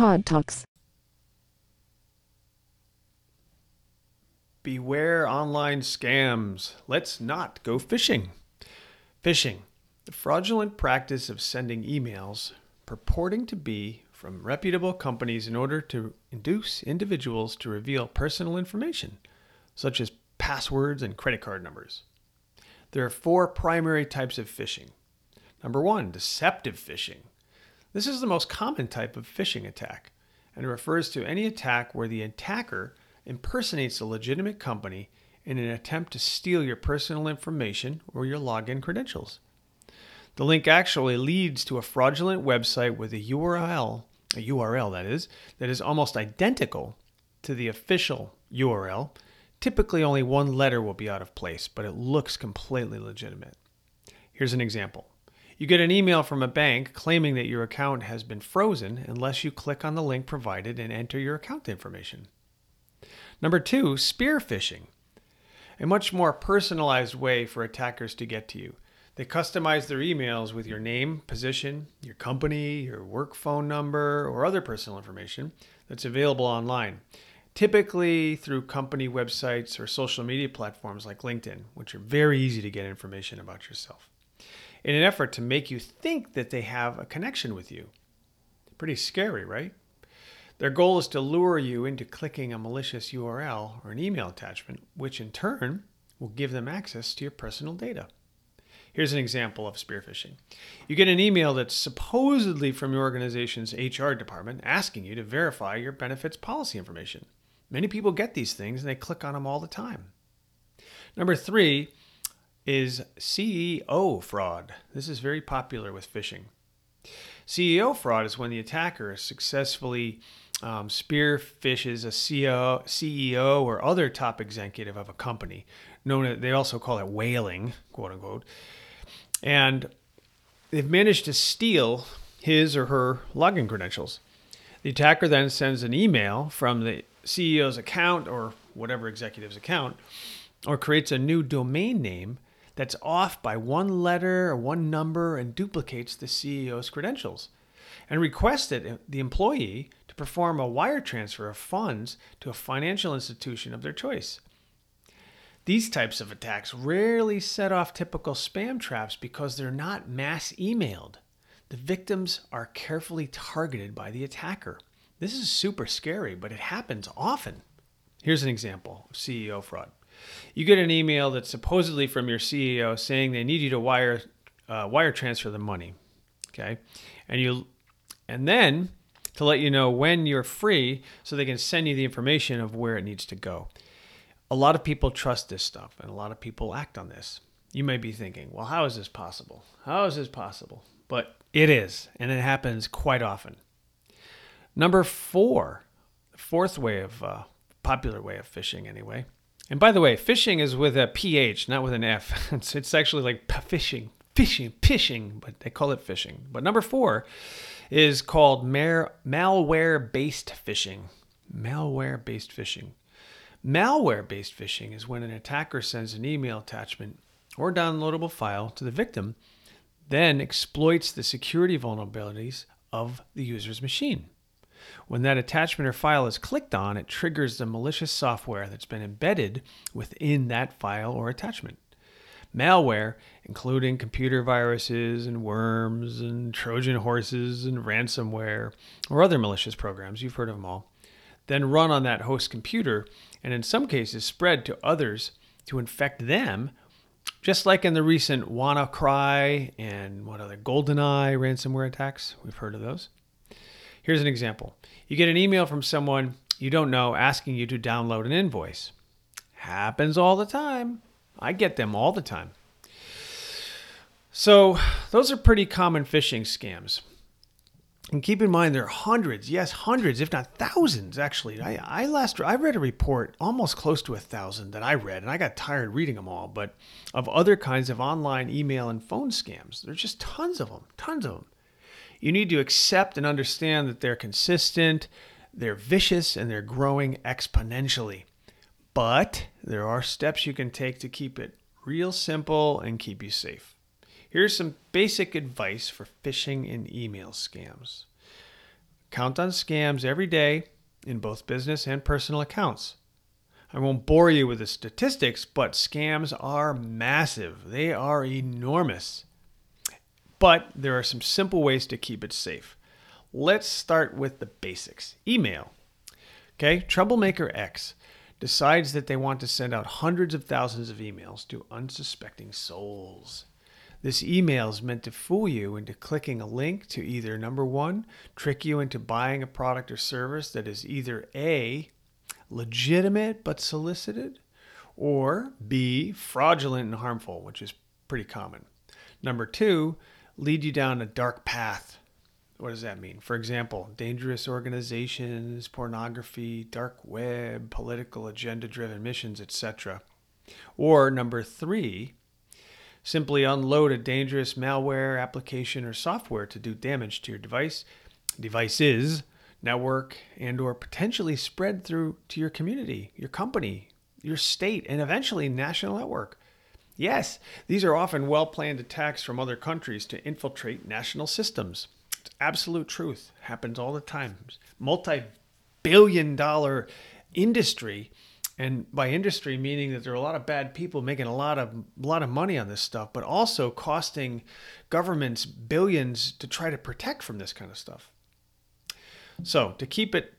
Todd Talks. Beware online scams. Let's not go phishing. Phishing, the fraudulent practice of sending emails purporting to be from reputable companies in order to induce individuals to reveal personal information, such as passwords and credit card numbers. There are four primary types of phishing. Number one, deceptive phishing. This is the most common type of phishing attack and refers to any attack where the attacker impersonates a legitimate company in an attempt to steal your personal information or your login credentials. The link actually leads to a fraudulent website with a URL, a URL that is, that is almost identical to the official URL. Typically, only one letter will be out of place, but it looks completely legitimate. Here's an example. You get an email from a bank claiming that your account has been frozen unless you click on the link provided and enter your account information. Number two, spear phishing, a much more personalized way for attackers to get to you. They customize their emails with your name, position, your company, your work phone number, or other personal information that's available online, typically through company websites or social media platforms like LinkedIn, which are very easy to get information about yourself in an effort to make you think that they have a connection with you. Pretty scary, right? Their goal is to lure you into clicking a malicious URL or an email attachment, which in turn will give them access to your personal data. Here's an example of spear phishing. You get an email that's supposedly from your organization's HR department asking you to verify your benefits policy information. Many people get these things and they click on them all the time. Number three, is CEO fraud. This is very popular with phishing. CEO fraud is when the attacker successfully um, spear phishes a CEO, CEO or other top executive of a company. Known as, they also call it whaling, quote unquote. And they've managed to steal his or her login credentials. The attacker then sends an email from the CEO's account or whatever executive's account, or creates a new domain name that's off by one letter or one number and duplicates the CEO's credentials, and requested the employee to perform a wire transfer of funds to a financial institution of their choice. These types of attacks rarely set off typical spam traps because they're not mass emailed. The victims are carefully targeted by the attacker. This is super scary, but it happens often. Here's an example of CEO fraud you get an email that's supposedly from your CEO saying they need you to wire uh, wire transfer the money, okay, and you and then to let you know when you're free so they can send you the information of where it needs to go. A lot of people trust this stuff and a lot of people act on this. You may be thinking, well, how is this possible? How is this possible? But it is, and it happens quite often. Number four, fourth way of uh, popular way of phishing, anyway, and by the way, phishing is with a PH, not with an F. It's, it's actually like fishing, fishing, fishing, but they call it phishing. But number four is called mar- malware based phishing. Malware based phishing. Malware based phishing is when an attacker sends an email attachment or downloadable file to the victim, then exploits the security vulnerabilities of the user's machine. When that attachment or file is clicked on, it triggers the malicious software that's been embedded within that file or attachment. Malware, including computer viruses and worms and Trojan horses and ransomware or other malicious programs, you've heard of them all, then run on that host computer and in some cases spread to others to infect them, just like in the recent WannaCry and what other GoldenEye ransomware attacks. We've heard of those. Here's an example you get an email from someone you don't know asking you to download an invoice. Happens all the time. I get them all the time. So, those are pretty common phishing scams. And keep in mind, there are hundreds, yes, hundreds, if not thousands, actually. I, I last I read a report almost close to a thousand that I read, and I got tired reading them all. But of other kinds of online email and phone scams, there's just tons of them, tons of them. You need to accept and understand that they're consistent, they're vicious, and they're growing exponentially. But there are steps you can take to keep it real simple and keep you safe. Here's some basic advice for phishing and email scams. count on scams every day in both business and personal accounts. I won't bore you with the statistics, but scams are massive. They are enormous. But there are some simple ways to keep it safe. Let's start with the basics email. Okay, Troublemaker X decides that they want to send out hundreds of thousands of emails to unsuspecting souls. This email is meant to fool you into clicking a link to either number one, trick you into buying a product or service that is either A, legitimate but solicited, or B, fraudulent and harmful, which is pretty common. Number two, lead you down a dark path. What does that mean? For example, dangerous organizations, pornography, dark web, political agenda driven missions, etc. Or number three, Simply unload a dangerous malware application or software to do damage to your device, devices, network, and or potentially spread through to your community, your company, your state, and eventually national network. Yes, these are often well planned attacks from other countries to infiltrate national systems. It's absolute truth. Happens all the time. Multi billion dollar industry and by industry meaning that there are a lot of bad people making a lot of a lot of money on this stuff but also costing governments billions to try to protect from this kind of stuff so to keep it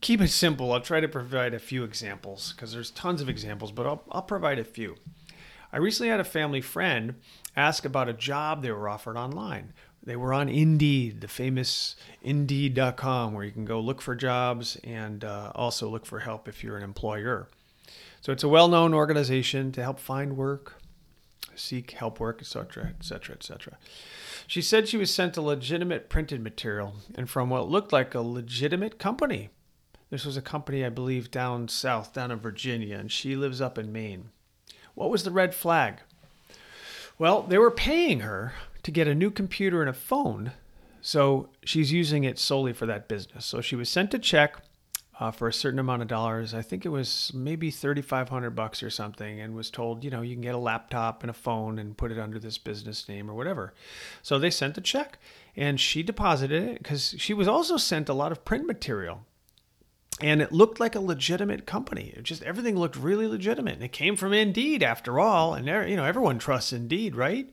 keep it simple i'll try to provide a few examples because there's tons of examples but I'll, I'll provide a few i recently had a family friend ask about a job they were offered online they were on Indeed, the famous Indeed.com, where you can go look for jobs and uh, also look for help if you're an employer. So it's a well-known organization to help find work, seek help work, etc., etc., etc. She said she was sent a legitimate printed material and from what looked like a legitimate company. This was a company, I believe, down south, down in Virginia, and she lives up in Maine. What was the red flag? Well, they were paying her to get a new computer and a phone. So she's using it solely for that business. So she was sent a check uh, for a certain amount of dollars. I think it was maybe 3,500 bucks or something, and was told, you know, you can get a laptop and a phone and put it under this business name or whatever. So they sent a check, and she deposited it because she was also sent a lot of print material. And it looked like a legitimate company. It just everything looked really legitimate. And it came from Indeed, after all, and you know everyone trusts Indeed, right?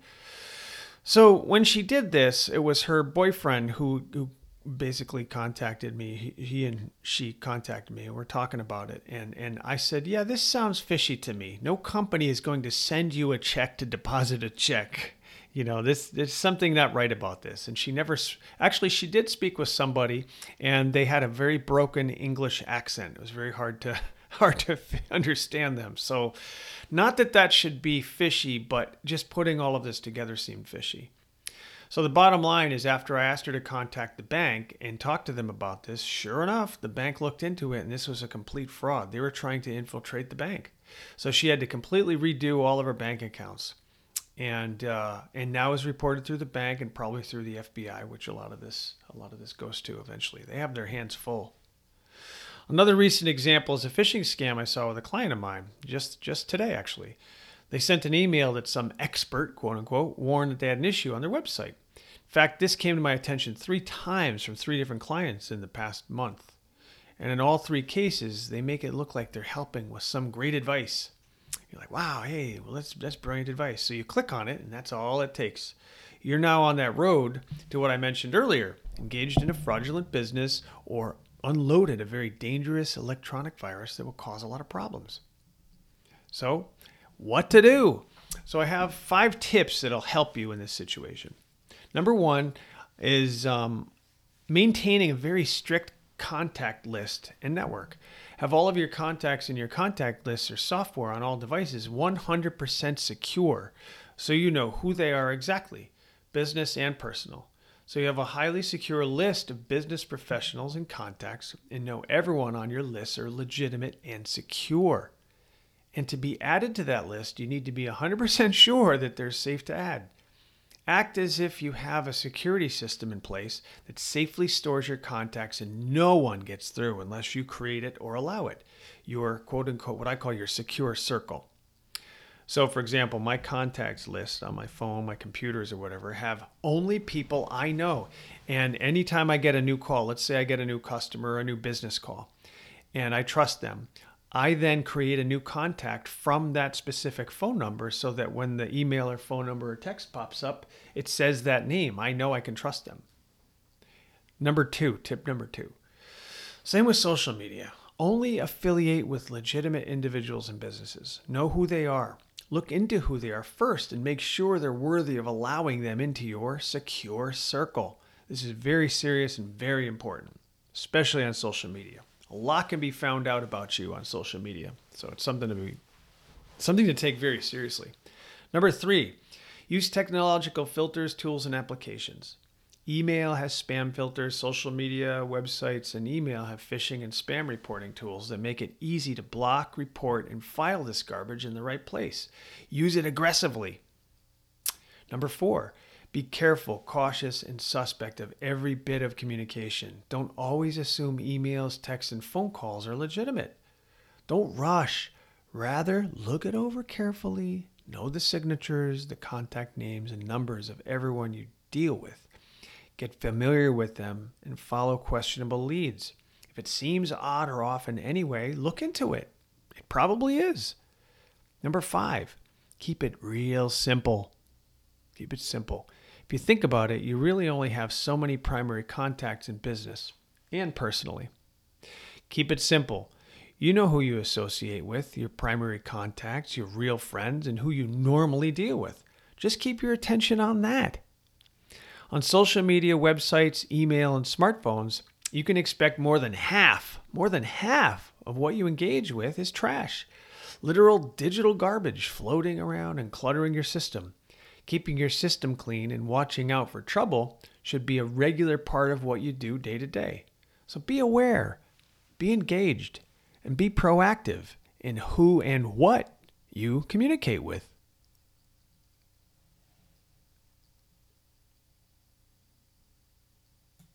So when she did this, it was her boyfriend who, who basically contacted me. He, he, and she contacted me, and we're talking about it. And and I said, "Yeah, this sounds fishy to me. No company is going to send you a check to deposit a check. You know, this there's something not right about this." And she never actually she did speak with somebody, and they had a very broken English accent. It was very hard to hard to understand them. So, not that that should be fishy, but just putting all of this together seemed fishy. So, the bottom line is after I asked her to contact the bank and talk to them about this, sure enough, the bank looked into it and this was a complete fraud. They were trying to infiltrate the bank. So, she had to completely redo all of her bank accounts. And uh, and now is reported through the bank and probably through the FBI, which a lot of this a lot of this goes to eventually. They have their hands full. Another recent example is a phishing scam I saw with a client of mine just just today actually. They sent an email that some expert, quote unquote, warned that they had an issue on their website. In fact, this came to my attention three times from three different clients in the past month. And in all three cases, they make it look like they're helping with some great advice. You're like, wow, hey, well, that's, that's brilliant advice. So you click on it, and that's all it takes. You're now on that road to what I mentioned earlier engaged in a fraudulent business or unloaded a very dangerous electronic virus that will cause a lot of problems. So, what to do? So, I have five tips that'll help you in this situation. Number one is um, maintaining a very strict contact list and network. Have all of your contacts in your contact lists or software on all devices 100% secure so you know who they are exactly, business and personal. So you have a highly secure list of business professionals and contacts and know everyone on your list are legitimate and secure. And to be added to that list, you need to be 100% sure that they're safe to add. Act as if you have a security system in place that safely stores your contacts and no one gets through unless you create it or allow it. Your quote unquote, what I call your secure circle. So, for example, my contacts list on my phone, my computers, or whatever have only people I know. And anytime I get a new call, let's say I get a new customer, a new business call, and I trust them, I then create a new contact from that specific phone number so that when the email or phone number or text pops up, it says that name. I know I can trust them. Number two, tip number two. Same with social media. Only affiliate with legitimate individuals and businesses. Know who they are. Look into who they are first and make sure they're worthy of allowing them into your secure circle. This is very serious and very important, especially on social media. A lot can be found out about you on social media, so it's something to be something to take very seriously. Number 3, use technological filters, tools and applications. Email has spam filters, social media, websites, and email have phishing and spam reporting tools that make it easy to block, report, and file this garbage in the right place. Use it aggressively. Number four, be careful, cautious, and suspect of every bit of communication. Don't always assume emails, texts, and phone calls are legitimate. Don't rush. Rather, look it over carefully. Know the signatures, the contact names, and numbers of everyone you deal with. Get familiar with them and follow questionable leads. If it seems odd or off in any way, look into it. It probably is. Number five, keep it real simple. Keep it simple. If you think about it, you really only have so many primary contacts in business and personally. Keep it simple. You know who you associate with, your primary contacts, your real friends, and who you normally deal with. Just keep your attention on that. On social media, websites, email, and smartphones, you can expect more than half, more than half of what you engage with is trash. Literal digital garbage floating around and cluttering your system. Keeping your system clean and watching out for trouble should be a regular part of what you do day to day. So be aware, be engaged, and be proactive in who and what you communicate with.